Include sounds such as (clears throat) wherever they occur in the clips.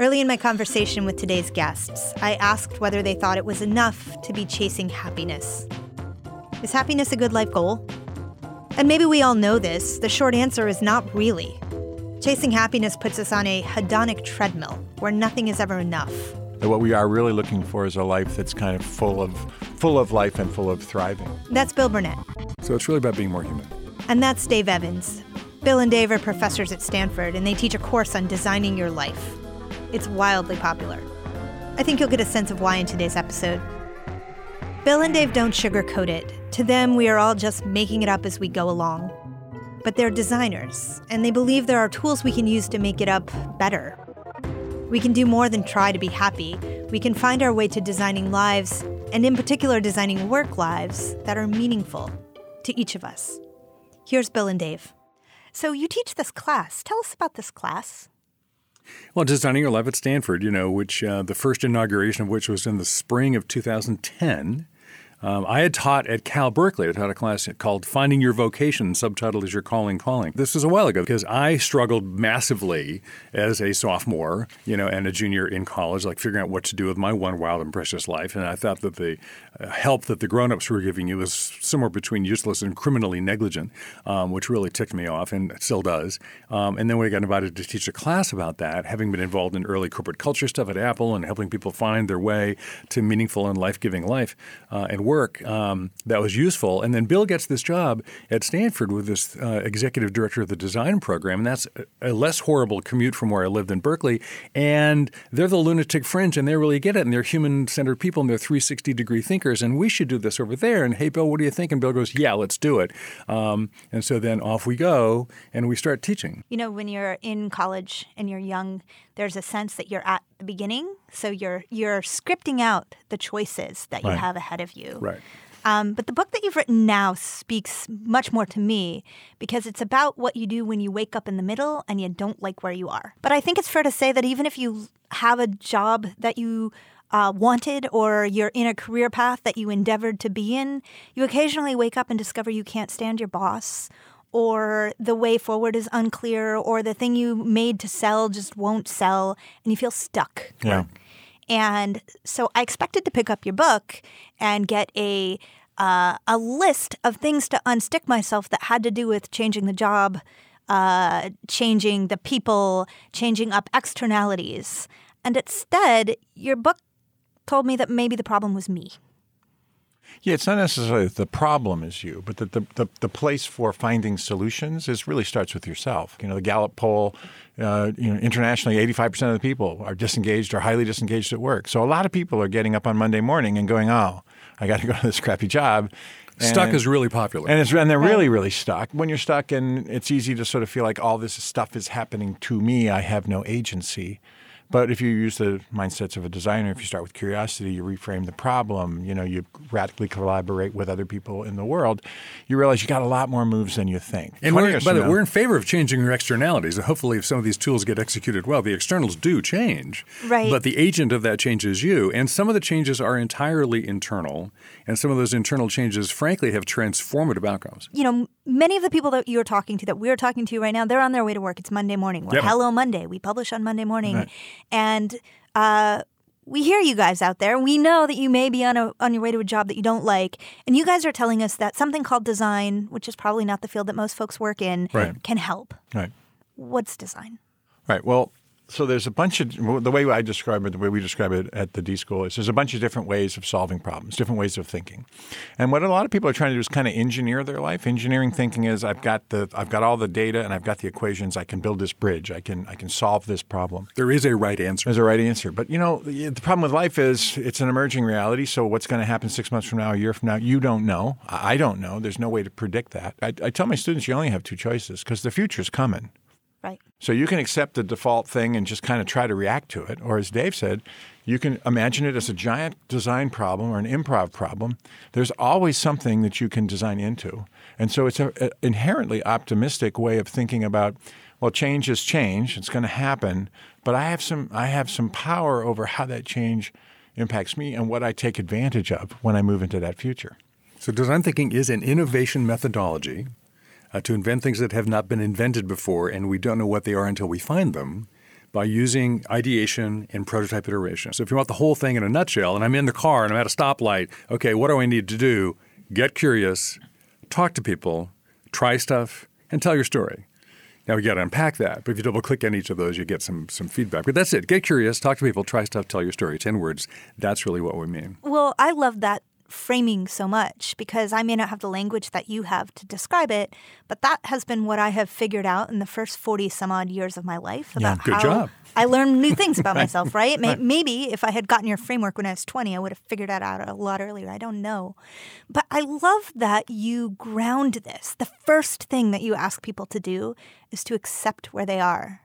Early in my conversation with today's guests, I asked whether they thought it was enough to be chasing happiness. Is happiness a good life goal? And maybe we all know this. The short answer is not really. Chasing happiness puts us on a hedonic treadmill where nothing is ever enough. What we are really looking for is a life that's kind of full of full of life and full of thriving. That's Bill Burnett. So it's really about being more human. And that's Dave Evans. Bill and Dave are professors at Stanford, and they teach a course on designing your life. It's wildly popular. I think you'll get a sense of why in today's episode. Bill and Dave don't sugarcoat it. To them, we are all just making it up as we go along. But they're designers, and they believe there are tools we can use to make it up better. We can do more than try to be happy. We can find our way to designing lives, and in particular, designing work lives that are meaningful to each of us. Here's Bill and Dave. So, you teach this class. Tell us about this class. Well, Designing Your Life at Stanford, you know, which uh, the first inauguration of which was in the spring of 2010. Um, I had taught at Cal Berkeley. I taught a class called Finding Your Vocation, subtitled is Your Calling Calling. This was a while ago because I struggled massively as a sophomore, you know, and a junior in college, like figuring out what to do with my one wild and precious life. And I thought that the uh, help that the grown-ups were giving you was somewhere between useless and criminally negligent, um, which really ticked me off and still does. Um, and then I got invited to teach a class about that, having been involved in early corporate culture stuff at Apple and helping people find their way to meaningful and life-giving life uh, and work um, that was useful. And then Bill gets this job at Stanford with this uh, executive director of the design program, and that's a, less horrible commute from where I lived in Berkeley. And they're the lunatic fringe, and they really get it, and they're human-centered people, and they're 360 degree thinkers. And we should do this over there. And hey, Bill, what do you think? And Bill goes, Yeah, let's do it. Um, and so then off we go, and we start teaching. You know, when you're in college and you're young, there's a sense that you're at the beginning, so you're you're scripting out the choices that you Right. have ahead of you. Right. Um, but the book that you've written now speaks much more to me because it's about what you do when you wake up in the middle and you don't like where you are. But I think it's fair to say that even if you have a job that you uh, wanted or you're in a career path that you endeavored to be in, you occasionally wake up and discover you can't stand your boss. Or the way forward is unclear, or the thing you made to sell just won't sell, and you feel stuck. Yeah. And so I expected to pick up your book and get a uh, a list of things to unstick myself that had to do with changing the job, uh, changing the people, changing up externalities. And instead, your book told me that maybe the problem was me. Yeah, it's not necessarily that the problem is you, but that the, the, the place for finding solutions is really starts with yourself. You know, the Gallup poll, uh, you know, internationally, 85% of the people are disengaged or highly disengaged at work. So a lot of people are getting up on Monday morning and going, oh, I got to (laughs) go to this crappy job. Stuck is really popular. and, it's, and they're really, really stuck. When you're stuck, and it's easy to sort of feel like all this stuff is happening to me, I have no agency. But if you use the mindsets of a designer, if you start with curiosity, you reframe the problem, you know, you radically collaborate with other people in the world, you realize you got a lot more moves than you think. and we're, by the way, we're in favor of changing your externalities. Hopefully, if some of these tools get executed well, the externals do change. Right. But the agent of that change is you. And some of the changes are entirely internal. And some of those internal changes, frankly, have transformative outcomes. You know, many of the people that you're talking to, that we're talking to right now, they're on their way to work. It's Monday morning. We're Yep. Hello Monday. We publish on Monday morning. And uh, we hear you guys out there. We know that you may be on a on your way to a job that you don't like, and you guys are telling us that something called design, which is probably not the field that most folks work in, Right. can help. Right. What's design? Right. Well, so there's a bunch of the way I describe it, the way we describe it at the D School is there's a bunch of different ways of solving problems, different ways of thinking, and what a lot of people are trying to do is kind of engineer their life. Engineering thinking is I've got the I've got all the data and I've got the equations. I can build this bridge. I can I can solve this problem. There is a right answer. There's a right answer, but you know the, problem with life is it's an emerging reality. So what's going to happen six months from now, a year from now, you don't know. I I don't know. There's no way to predict that. I, I tell my students you only have two choices because the future's coming. Right. So you can accept the default thing and just kind of try to react to it. Or as Dave said, You can imagine it as a giant design problem or an improv problem. There's always something that you can design into. And so it's an inherently optimistic way of thinking about well, change is change. It's going to happen, but I have some I have some power over how that change impacts me and what I take advantage of when I move into that future. So design thinking is an innovation methodology uh, to invent things that have not been invented before, and we don't know what they are until we find them by using ideation and prototype iteration. So if you want the whole thing in a nutshell, and I'm in the car and I'm at a stoplight, okay, what do I need to do? Get curious, talk to people, try stuff, and tell your story. Now we got to unpack that, but if you double click on each of those, you get some some feedback. But that's it. Get curious, talk to people, try stuff, tell your story. Ten words. That's really what we mean. Well, I love that framing so much because I may not have the language that you have to describe it, but that has been what I have figured out in the first 40 some odd years of my life about yeah, good how job. I learned new things about (laughs) myself, right? Maybe if I had gotten your framework when I was 20, I would have figured that out a lot earlier. I don't know. But I love that you ground this. The first thing that you ask people to do is to accept where they are.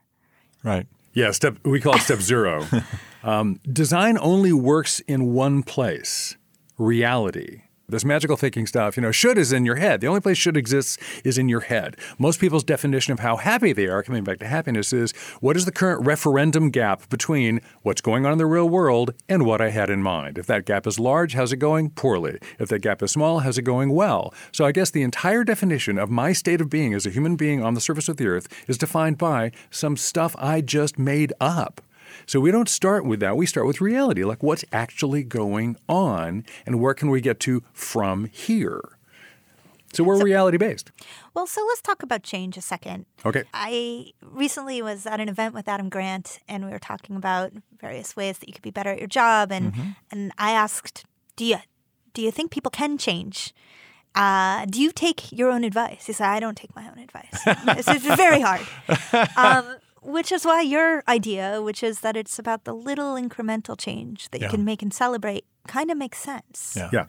Right. Yeah, step we call it step zero. (laughs) um, design only works in one place reality. This magical thinking stuff, you know, should is in your head. The only place should exists is in your head. Most people's definition of how happy they are, coming back to happiness, is what is the current referendum gap between what's going on in the real world and what I had in mind? If that gap is large, how's it going? Poorly. If that gap is small, how's it going? Well. So I guess the entire definition of my state of being as a human being on the surface of the earth is defined by some stuff I just made up. So we don't start with that. We start with reality, like what's actually going on and where can we get to from here. So we're so, reality based. Well, so let's talk about change a second. Okay. I recently was at an event with Adam Grant and we were talking about various ways that you could be better at your job and mm-hmm. and I asked, "Do you do you think people can change?" Uh, do you take your own advice? He said, I don't take my own advice. (laughs) it's, it's very hard. Um, which is why your idea, which is that it's about the little incremental change that you yeah. can make and celebrate, kind of makes sense. Yeah. yeah.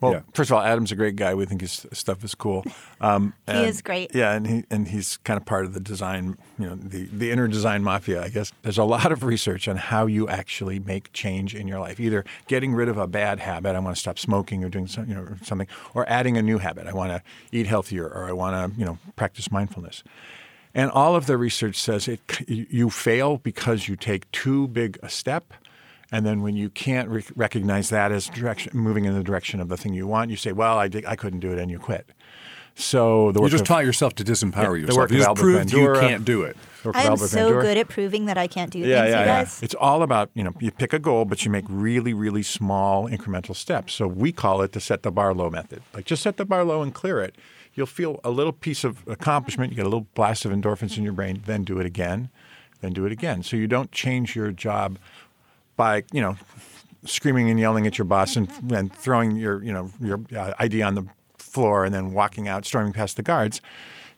Well, yeah. first of all, Adam's a great guy. We think his stuff is cool. (laughs) Um, he and, is great. Yeah, and he and he's kind of part of the design, you know, the the inner design mafia. I guess there's a lot of research on how you actually make change in your life. Either getting rid of a bad habit, I want to stop smoking or doing some, you know, something, or adding a new habit. I want to eat healthier, or I want to, you know, practice mindfulness. And all of the research says it, you fail because you take too big a step. And then when you can't re- recognize that as direction, moving in the direction of the thing you want, you say, well, I, did, I couldn't do it, and you quit. So the you just of, taught yourself to disempower yeah, yourself. You just proved you can't do it. I am so Bandura. good at proving that I can't do yeah, things, yeah, yeah. Guys. It's all about, you know, you pick a goal, but you make really, really small incremental steps. So we call it the set the bar low method. Like just set the bar low and clear it you'll feel a little piece of accomplishment. You get a little blast of endorphins in your brain. Then do it again. Then do it again. So you don't change your job by you know screaming and yelling at your boss and, and throwing your you know your uh, ID on the floor and then walking out, storming past the guards.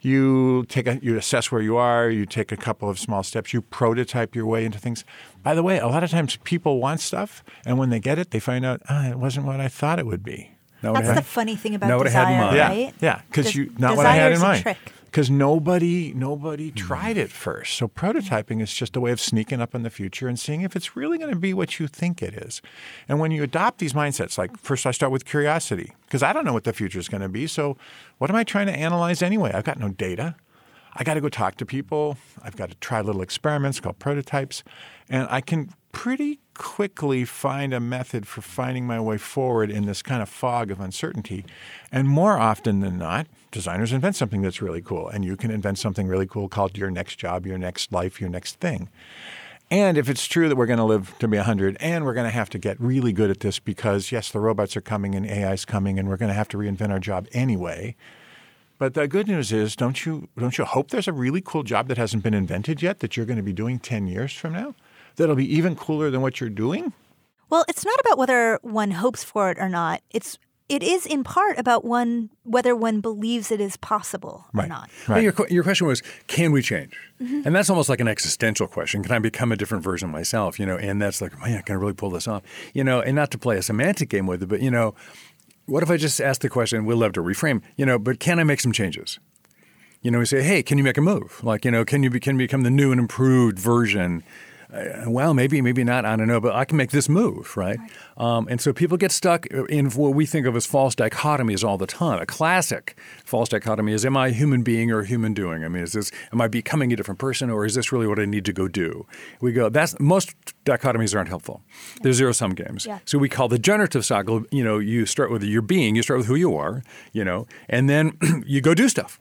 You take a, you assess where you are. You take a couple of small steps. You prototype your way into things. By the way, a lot of times people want stuff, and when they get it, they find out oh, it wasn't what I thought it would be. That's the funny thing about not desire, what I had in mind. right? Yeah, because you not what I had in mind. Because nobody nobody mm. tried it first. So prototyping is just a way of sneaking up in the future and seeing if it's really going to be what you think it is. And when you adopt these mindsets, like first I start with curiosity because I don't know what the future is going to be. So what am I trying to analyze anyway? I've got no data. I got to go talk to people. I've got to try little experiments called prototypes. And I can pretty quickly find a method for finding my way forward in this kind of fog of uncertainty. And more often than not, designers invent something that's really cool. And you can invent something really cool called your next job, your next life, your next thing. And if it's true that we're going to live to be 100 and we're going to have to get really good at this because, yes, the robots are coming and AI is coming and we're going to have to reinvent our job anyway – but the good news is, don't you don't you hope there's a really cool job that hasn't been invented yet that you're going to be doing 10 years from now? That'll be even cooler than what you're doing? Well, it's not about whether one hopes for it or not. It's it is in part about one whether one believes it is possible right. or not. Right. Your, your question was, can we change? Mm-hmm. And that's almost like an existential question. Can I become a different version of myself? You know, and that's like, man, can I really pull this off? You know, and not to play a semantic game with it, but you know, what if I just ask the question? We'll love to reframe, you know, but can I make some changes? You know, we say, hey, can you make a move? Like, you know, can you, be, can you become the new and improved version uh, well, maybe, maybe not. I don't know, but I can make this move, right? right. Um, and so people get stuck in what we think of as false dichotomies all the time. A classic false dichotomy is: Am I a human being or a human doing? I mean, is this am I becoming a different person, or is this really what I need to go do? We go. That's most dichotomies aren't helpful. They're zero sum games. Yeah. So we call the generative cycle. You know, you start with your being. You start with who you are. You know, and then (clears throat) you go do stuff.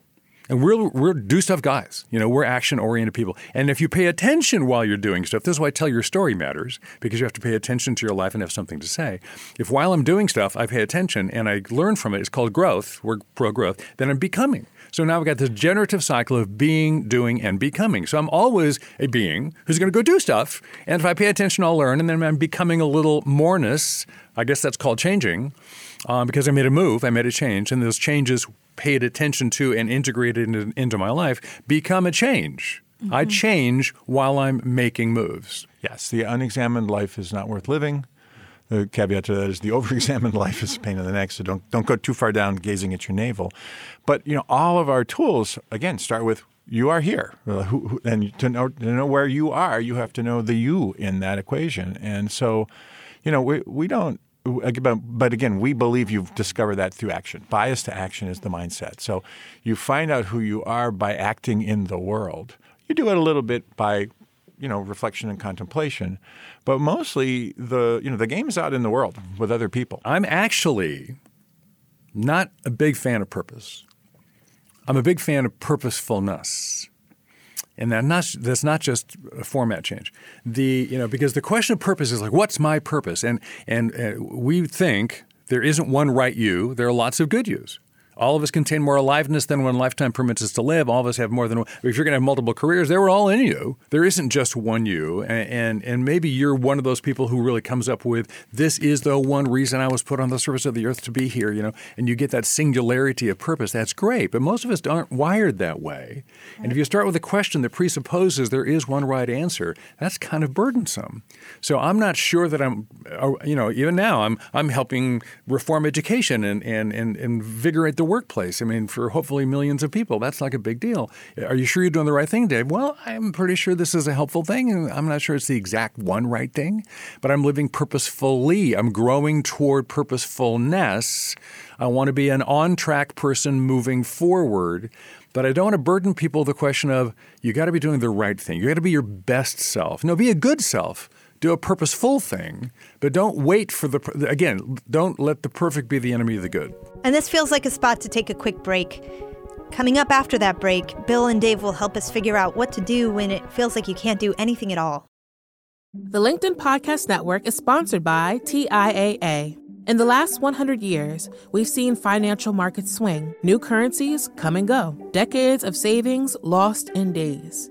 And we're, we're do stuff guys. You know, we're action oriented people. And if you pay attention while you're doing stuff, this is why I tell your story matters because you have to pay attention to your life and have something to say. If while I'm doing stuff, I pay attention and I learn from it, it's called growth, we're pro growth, then I'm becoming. So now I've got this generative cycle of being, doing, and becoming. So I'm always a being who's going to go do stuff. And if I pay attention, I'll learn. And then I'm becoming a little moreness. I guess that's called changing um, because I made a move, I made a change. And those changes paid attention to and integrated into, into my life become a change. Mm-hmm. I change while I'm making moves. Yes, the unexamined life is not worth living. The caveat to that is the (laughs) overexamined life is a pain in the neck. So don't don't go too far down gazing at your navel. But you know, all of our tools again start with you are here, uh, who, who, and to know to know where you are, you have to know the you in that equation. And so, you know, we we don't Uh, but again, we believe you've discovered that through action. Bias to action is the mindset. So you find out who you are by acting in the world. You do it a little bit by, you know, reflection and contemplation, but mostly the you know the game's out in the world with other people. I'm actually not a big fan of purpose. I'm a big fan of purposefulness and that not that's not just a format change. The you know because the question of purpose is like what's my purpose, and and uh, we think there isn't one right you. There are lots of good yous. All of us contain more aliveness than one lifetime permits us to live. All of us have more than one. If you're going to have multiple careers, they were all in you. There isn't just one you. And, and, and maybe you're one of those people who really comes up with, this is the one reason I was put on the surface of the earth to be here, you know, and you get that singularity of purpose. That's great. But most of us aren't wired that way. And if you start with a question that presupposes there is one right answer, that's kind of burdensome. So I'm not sure that I'm, uh, you know, even now I'm, I'm helping reform education and, and, and invigorate the workplace. I mean, for hopefully millions of people, that's like a big deal. Are you sure you're doing the right thing, Dave? Well, I'm pretty sure this is a helpful thing. And I'm not sure it's the exact one right thing, but I'm living purposefully. I'm growing toward purposefulness. I want to be an on track person moving forward. But I don't want to burden people with the question of you got to be doing the right thing. You got to be your best self. No, be a good self do a purposeful thing, but don't wait for the, again, don't let the perfect be the enemy of the good. And this feels like a spot to take a quick break. Coming up after that break, Bill and Dave will help us figure out what to do when it feels like you can't do anything at all. The LinkedIn Podcast Network is sponsored by TIAA. In the last 100 years, we've seen financial markets swing, new currencies come and go, decades of savings lost in days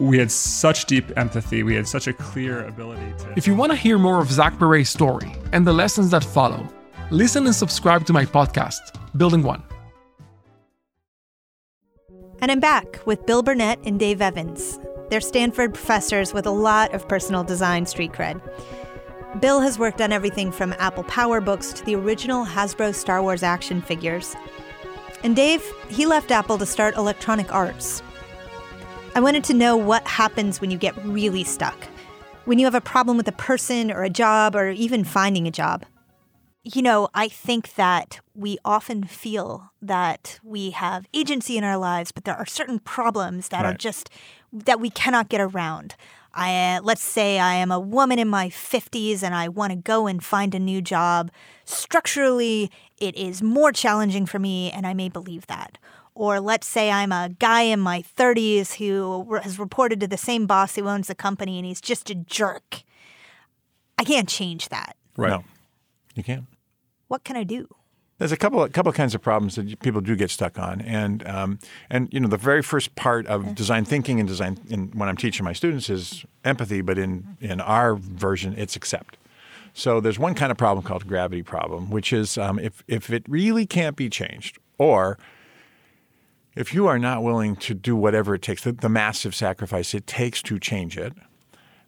we had such deep empathy. We had such a clear ability to. If you want to hear more of Zach Perret's story and the lessons that follow, listen and subscribe to my podcast, Building One. And I'm back with Bill Burnett and Dave Evans. They're Stanford professors with a lot of personal design street cred. Bill has worked on everything from Apple PowerBooks to the original Hasbro Star Wars action figures. And Dave, he left Apple to start Electronic Arts, I wanted to know what happens when you get really stuck, when you have a problem with a person or a job or even finding a job. you know, I think that we often feel that we have agency in our lives, but there are certain problems that right. are just that we cannot get around. I uh, let's say I am a woman in my 50s and I want to go and find a new job. Structurally, it is more challenging for me and I may believe that. Or let's say I'm a guy in my 30s who has reported to the same boss who owns the company and he's just a jerk. I can't change that. Right. No, you can't. What can I do? There's a couple, a couple of kinds of problems that people do get stuck on, and um, and you know the very first part of design thinking and design, in, when I'm teaching my students, is empathy. But in in our version, it's accept. So there's one kind of problem called gravity problem, which is um, if if it really can't be changed, or if you are not willing to do whatever it takes, the, the massive sacrifice it takes to change it,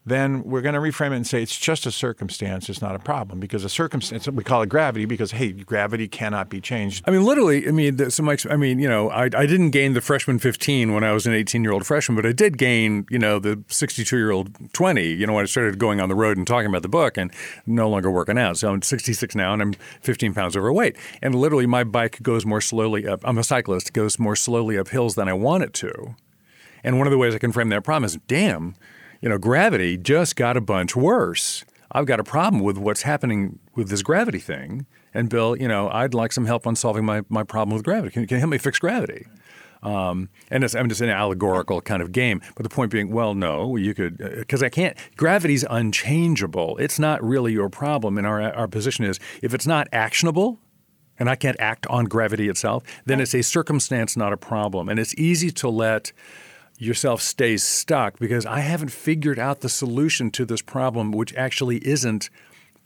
then we're going to reframe it and say it's just a circumstance. It's not a problem because a circumstance, we call it gravity because, hey, gravity cannot be changed. I mean, literally, I mean, so my, I mean, you know, I, I didn't gain the freshman 15 when I was an 18 year old freshman, but I did gain, you know, the 62 year old 20, you know, when I started going on the road and talking about the book and no longer working out. So I'm 66 now and I'm 15 pounds overweight. And literally, my bike goes more slowly up. I'm a cyclist, goes more slowly up hills than I want it to. And one of the ways I can frame that problem is, damn, you know, gravity just got a bunch worse. I've got a problem with what's happening with this gravity thing. And Bill, you know, I'd like some help on solving my, my problem with gravity. Can, can you help me fix gravity? Um, and it's, I'm just an allegorical kind of game. But the point being, well, no, you could, because uh, I can't, gravity's unchangeable. It's not really your problem. And our, our position is if it's not actionable, and I can't act on gravity itself, then it's a circumstance, not a problem. And it's easy to let yourself stays stuck because I haven't figured out the solution to this problem, which actually isn't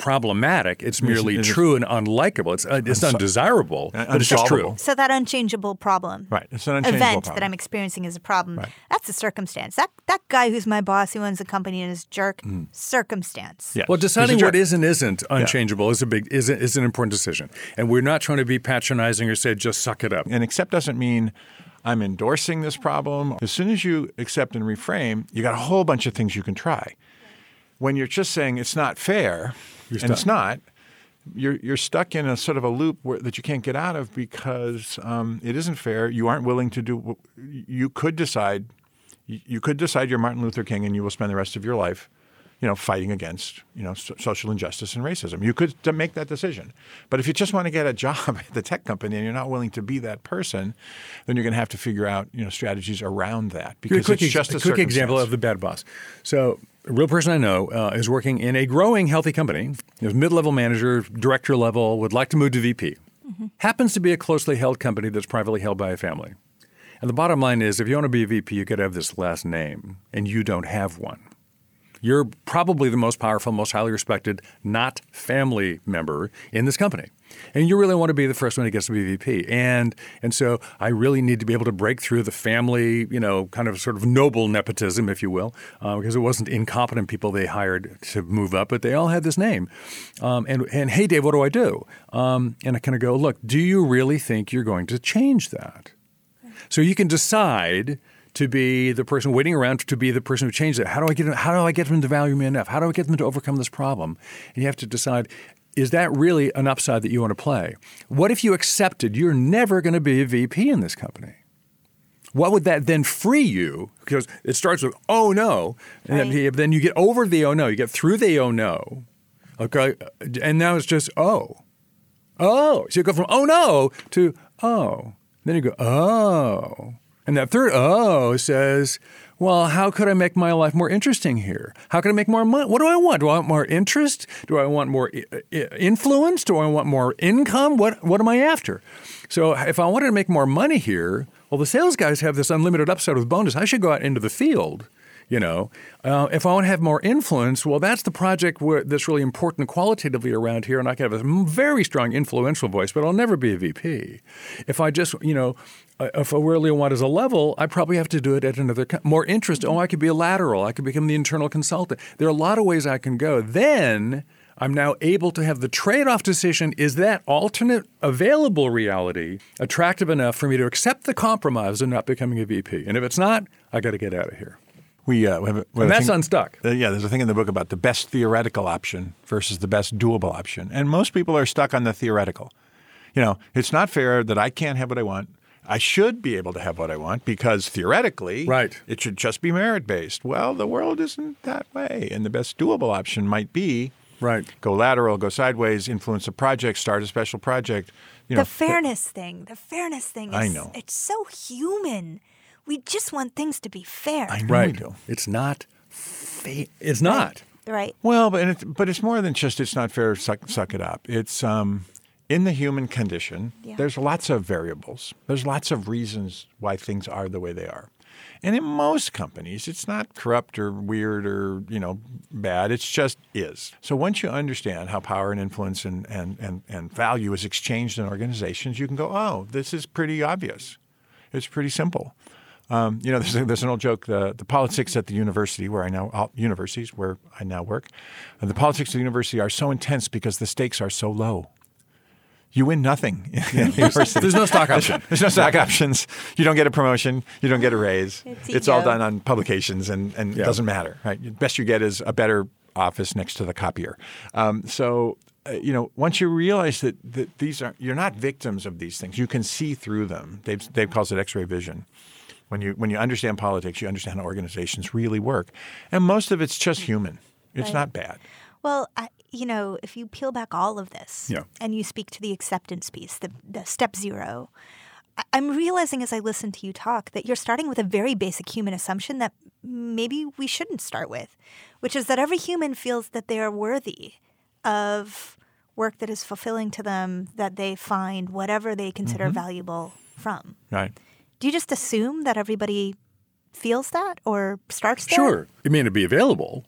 problematic. It's merely it's, it's, true and unlikable. It's, uh, it's undesirable, but it's just true. So that unchangeable problem, right? It's an unchangeable event problem. that I'm experiencing is a problem. Right. That's a circumstance. That that guy who's my boss who owns the company and is jerk. Mm. Circumstance. Yes. Well, deciding what is and isn't unchangeable yeah. is a big is a, is an important decision, and we're not trying to be patronizing or say just suck it up. And accept doesn't mean I'm endorsing this problem. As soon as you accept and reframe, you got a whole bunch of things you can try. When you're just saying it's not fair, and it's not, you're you're stuck in a sort of a loop where, that you can't get out of because um, it isn't fair. You aren't willing to do. What you could decide. You could decide you're Martin Luther King and you will spend the rest of your life you know, fighting against, you know, so- social injustice and racism. You could make that decision. But if you just want to get a job (laughs) at the tech company and you're not willing to be that person, then you're going to have to figure out, you know, strategies around that because quick, it's just a, a quick example of the bad boss. So a real person I know uh, is working in a growing healthy company. Is mid-level manager, director level, would like to move to VP. Mm-hmm. Happens to be a closely held company that's privately held by a family. And the bottom line is, if you want to be a VP, you got to have this last name, and you don't have one. You're probably the most powerful, most highly respected, not family member in this company. And you really want to be the first one who gets to be VP. And and so I really need to be able to break through the family, you know, kind of sort of noble nepotism, if you will, uh, because it wasn't incompetent people they hired to move up, but they all had this name. Um, and and hey, Dave, what do I do? Um, and I kind of go, look, do you really think you're going to change that? So you can decide to be the person waiting around to be the person who changes it. How do I get them, how do I get them to value me enough? How do I get them to overcome this problem? And you have to decide is that really an upside that you want to play? What if you accepted you're never going to be a VP in this company? What would that then free you? Because it starts with oh no, and right. then you get over the oh no, you get through the oh no, okay, and now it's just oh, oh. So you go from oh no to oh, then you go oh, and that third oh says, well, how could I make my life more interesting here? How can I make more money? What do I want? Do I want more interest? Do I want more influence? Do I want more income? What what am I after? So if I wanted to make more money here, well, the sales guys have this unlimited upside with bonus. I should go out into the field you know, uh, if I want to have more influence, well, that's the project where, that's really important qualitatively around here, and I can have a very strong influential voice, but I'll never be a VP. If I just, you know, if I really want as a level, I probably have to do it at another more interest. Oh, I could be a lateral. I could become the internal consultant. There are a lot of ways I can go. Then I'm now able to have the trade off decision is that alternate available reality attractive enough for me to accept the compromise of not becoming a VP? And if it's not, I got to get out of here We, uh, we have, we have and that's thing, unstuck. Uh, yeah, there's a thing in the book about the best theoretical option versus the best doable option, and most people are stuck on the theoretical. You know, it's not fair that I can't have what I want. I should be able to have what I want because theoretically, right. it should just be merit based. Well, the world isn't that way, and the best doable option might be right. Go lateral, go sideways, influence a project, start a special project. You know, the fairness thing, the fairness thing. Is, I know it's so human. We just want things to be fair. I know right. we do. It's not. Fa- it's not. Right. right. Well, but it's, but it's more than just it's not fair. Suck, suck it up. It's um, in the human condition, yeah. there's lots of variables. There's lots of reasons why things are the way they are. And in most companies, it's not corrupt or weird or, you know, bad. It's just is. So once you understand how power and influence and, and, and, and value is exchanged in organizations, you can go, oh, this is pretty obvious. It's pretty simple. Um, you know, (laughs) there's, there's, an old joke: the, the politics at the university where I now uh, universities where I now work, the politics of the university are so intense because the stakes are so low you win nothing. (laughs) There's no stock option. There's no stock options. You don't get a promotion. You don't get a raise. It's, it's all done on publications, and, and yeah. it doesn't matter. Right? The best you get is a better office next to the copier. Um, so uh, you know, once you realize that, that these are you're not victims of these things, you can see through them. Dave, Dave calls it X-ray vision. When you when you understand politics, you understand how organizations really work, and most of it's just human. It's right. not bad. Well, I, you know, if you peel back all of this yeah. and you speak to the acceptance piece, the, the step zero, I'm realizing as I listen to you talk that you're starting with a very basic human assumption that maybe we shouldn't start with, which is that every human feels that they are worthy of work that is fulfilling to them, that they find whatever they consider mm-hmm. valuable from. Right. Do you just assume that everybody feels that or starts there? Sure. It may not be available,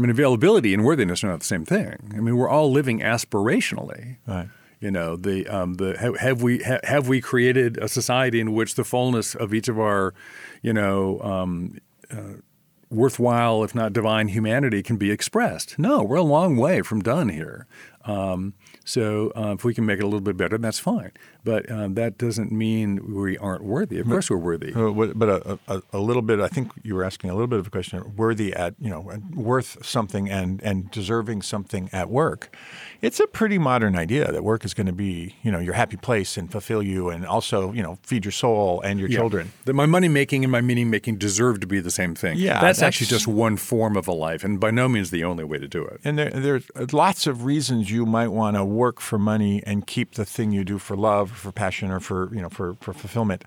I mean, availability and worthiness are not the same thing. I mean, we're all living aspirationally. Right. You know, the um, the have, have we ha, have we created a society in which the fullness of each of our, you know, um, uh, worthwhile, if not divine, humanity can be expressed? No, we're a long way from done here. Um, so uh, if we can make it a little bit better, that's fine. But um, that doesn't mean we aren't worthy. Of course, we're worthy. Uh, but a, a, a, little bit. I think you were asking a little bit of a question. Worthy at you know worth something and and deserving something at work. It's a pretty modern idea that work is going to be you know your happy place and fulfill you and also you know feed your soul and your yeah. children. That my money making and my meaning making deserve to be the same thing. Yeah, that's, that's, actually just one form of a life, and by no means the only way to do it. And there, there's lots of reasons you might want to work for money and keep the thing you do for love, for passion, or for you know for, for fulfillment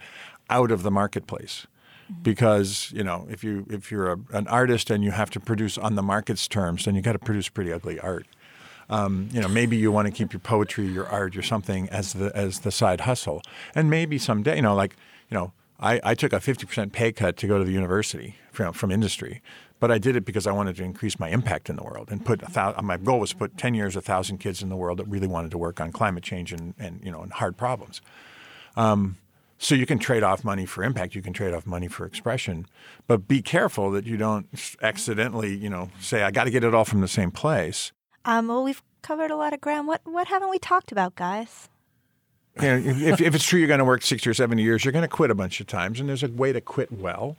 out of the marketplace. Because you know, if you if you're a, an artist and you have to produce on the market's terms, then you got to produce pretty ugly art. Um, you know, maybe you want to keep your poetry, your art, your something as the as the side hustle, and maybe someday, you know, like you know, I, I took a fifty percent pay cut to go to the university from from industry, but I did it because I wanted to increase my impact in the world and put a thousand. My goal was to put ten years, a thousand kids in the world that really wanted to work on climate change and, and you know and hard problems. Um, so you can trade off money for impact. You can trade off money for expression, but be careful that you don't accidentally, you know, say I got to get it all from the same place. Um, well, we've covered a lot of ground. What what haven't we talked about, guys? You know, if, if it's true you're going to work sixty or seventy years, you're going to quit a bunch of times, and there's a way to quit well.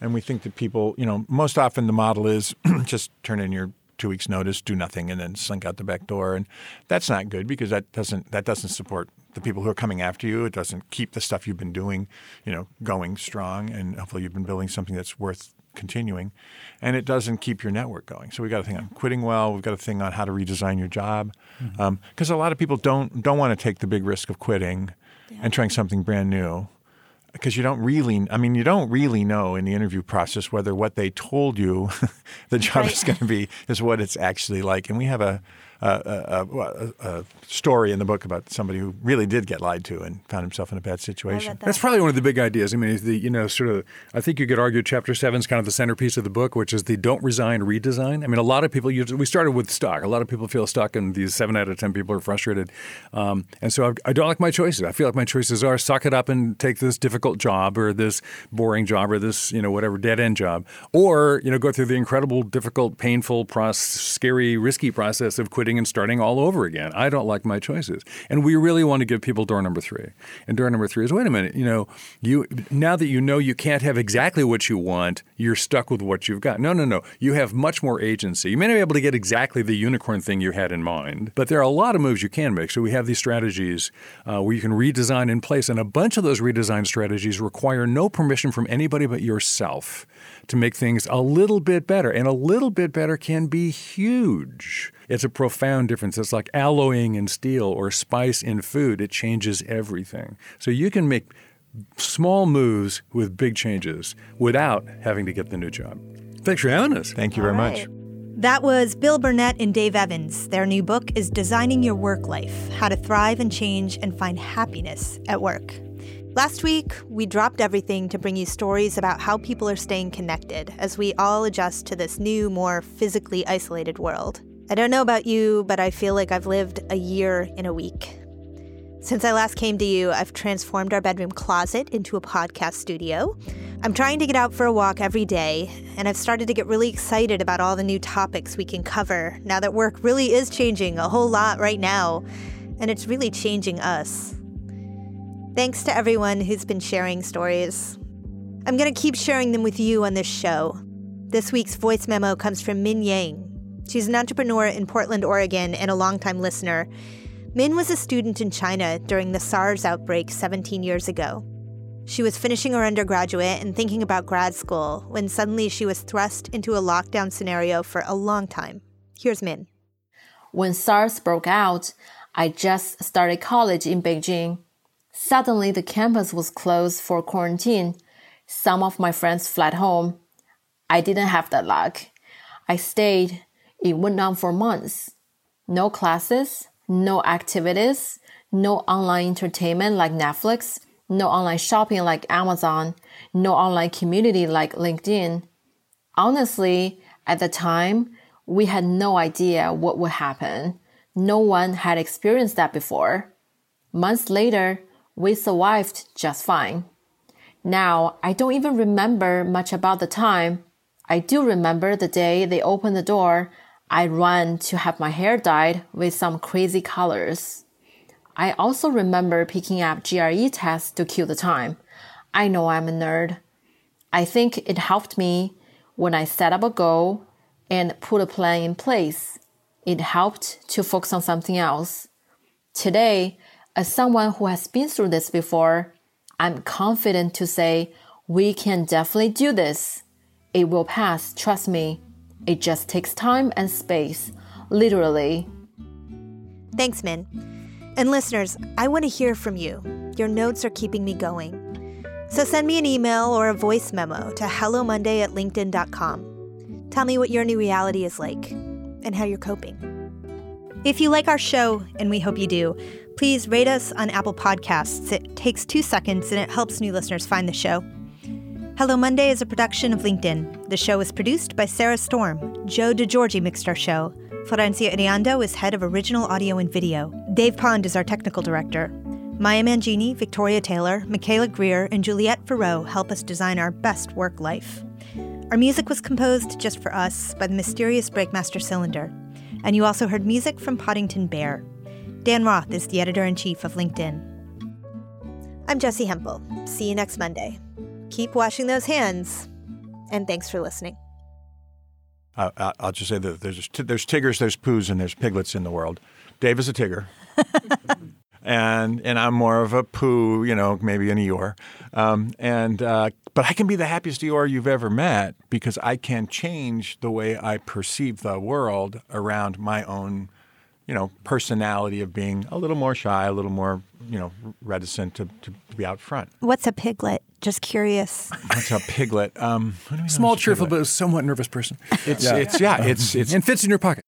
And we think that people, you know, most often the model is (clears throat) just turn in your two weeks notice, do nothing, and then slink out the back door. And that's not good because that doesn't that doesn't support the people who are coming after you. It doesn't keep the stuff you've been doing, you know, going strong. And hopefully you've been building something that's worth continuing. And it doesn't keep your network going. So we've got a thing on quitting well. We've got a thing on how to redesign your job because mm-hmm. um, a lot of people don't don't want to take the big risk of quitting yeah. and trying something brand new because you don't really i mean you don't really know in the interview process whether what they told you (laughs) the job right. is going to be is what it's actually like and we have a a, a, a, story in the book about somebody who really did get lied to and found himself in a bad situation. That. That's probably one of the big ideas. I mean, the you know sort of I think you could argue chapter seven is kind of the centerpiece of the book, which is the don't resign, redesign. I mean, a lot of people use, we started with stuck. A lot of people feel stuck, and these seven out of ten people are frustrated. Um, and so I, I don't like my choices. I feel like my choices are suck it up and take this difficult job or this boring job or this you know whatever dead end job, or you know go through the incredible, difficult, painful, process, scary, risky process of quitting quitting and starting all over again. I don't like my choices. And we really want to give people door number three. And door number three is wait a minute, you know, you now that you know you can't have exactly what you want, you're stuck with what you've got. No, no, no. You have much more agency. You may not be able to get exactly the unicorn thing you had in mind, but there are a lot of moves you can make. So we have these strategies uh, where you can redesign in place. And a bunch of those redesign strategies require no permission from anybody but yourself to make things a little bit better. And a little bit better can be huge. It's a profound difference. It's like alloying in steel or spice in food. It changes everything. So you can make small moves with big changes without having to get the new job. Thanks for having us. Thank you very right. much. That was Bill Burnett and Dave Evans. Their new book is Designing Your Work Life How to Thrive and Change and Find Happiness at Work. Last week, we dropped everything to bring you stories about how people are staying connected as we all adjust to this new, more physically isolated world. I don't know about you, but I feel like I've lived a year in a week. Since I last came to you, I've transformed our bedroom closet into a podcast studio. I'm trying to get out for a walk every day, and I've started to get really excited about all the new topics we can cover now that work really is changing a whole lot right now, and it's really changing us. Thanks to everyone who's been sharing stories. I'm going to keep sharing them with you on this show. This week's voice memo comes from Min Yang. She's an entrepreneur in Portland, Oregon, and a longtime listener. Min was a student in China during the SARS outbreak 17 years ago. She was finishing her undergraduate and thinking about grad school when suddenly she was thrust into a lockdown scenario for a long time. Here's Min. When SARS broke out, I just started college in Beijing Suddenly, the campus was closed for quarantine. Some of my friends fled home. I didn't have that luck. I stayed. It went on for months. No classes, no activities, no online entertainment like Netflix, no online shopping like Amazon, no online community like LinkedIn. Honestly, at the time, we had no idea what would happen. No one had experienced that before. Months later, we survived just fine. Now, I don't even remember much about the time. I do remember the day they opened the door. I ran to have my hair dyed with some crazy colors. I also remember picking up GRE tests to kill the time. I know I'm a nerd. I think it helped me when I set up a goal and put a plan in place. It helped to focus on something else. Today, as someone who has been through this before, I'm confident to say we can definitely do this. It will pass, trust me. It just takes time and space, literally. Thanks, Min. And listeners, I want to hear from you. Your notes are keeping me going. So send me an email or a voice memo to hellomonday at linkedin.com. Tell me what your new reality is like and how you're coping. If you like our show, and we hope you do, please rate us on Apple Podcasts. It takes two seconds and it helps new listeners find the show. Hello Monday is a production of LinkedIn. The show is produced by Sarah Storm. Joe DeGeorge mixed our show. Florencia Iriondo is head of original audio and video. Dave Pond is our technical director. Maya Mangini, Victoria Taylor, Michaela Greer, and Juliette Farreau help us design our best work life. Our music was composed just for us by the mysterious Breakmaster Cylinder. And you also heard music from Poddington Bear. Dan Roth is the editor in chief of LinkedIn. I'm Jessi Hempel. See you next Monday. Keep washing those hands, and thanks for listening. Uh, I'll just say that there's there's tiggers, there's Poohs, and there's piglets in the world. Dave is a tigger. (laughs) and and I'm more of a Pooh, you know, maybe an Eeyore. Um, and uh, but I can be the happiest Eeyore you've ever met because I can change the way I perceive the world around my own you know, personality of being a little more shy, a little more, you know, reticent to, to, to be out front. What's a piglet? Just curious. What's a piglet? Um, Small, cheerful, but somewhat nervous person. It's yeah. it's yeah, it's it's and fits in your pocket.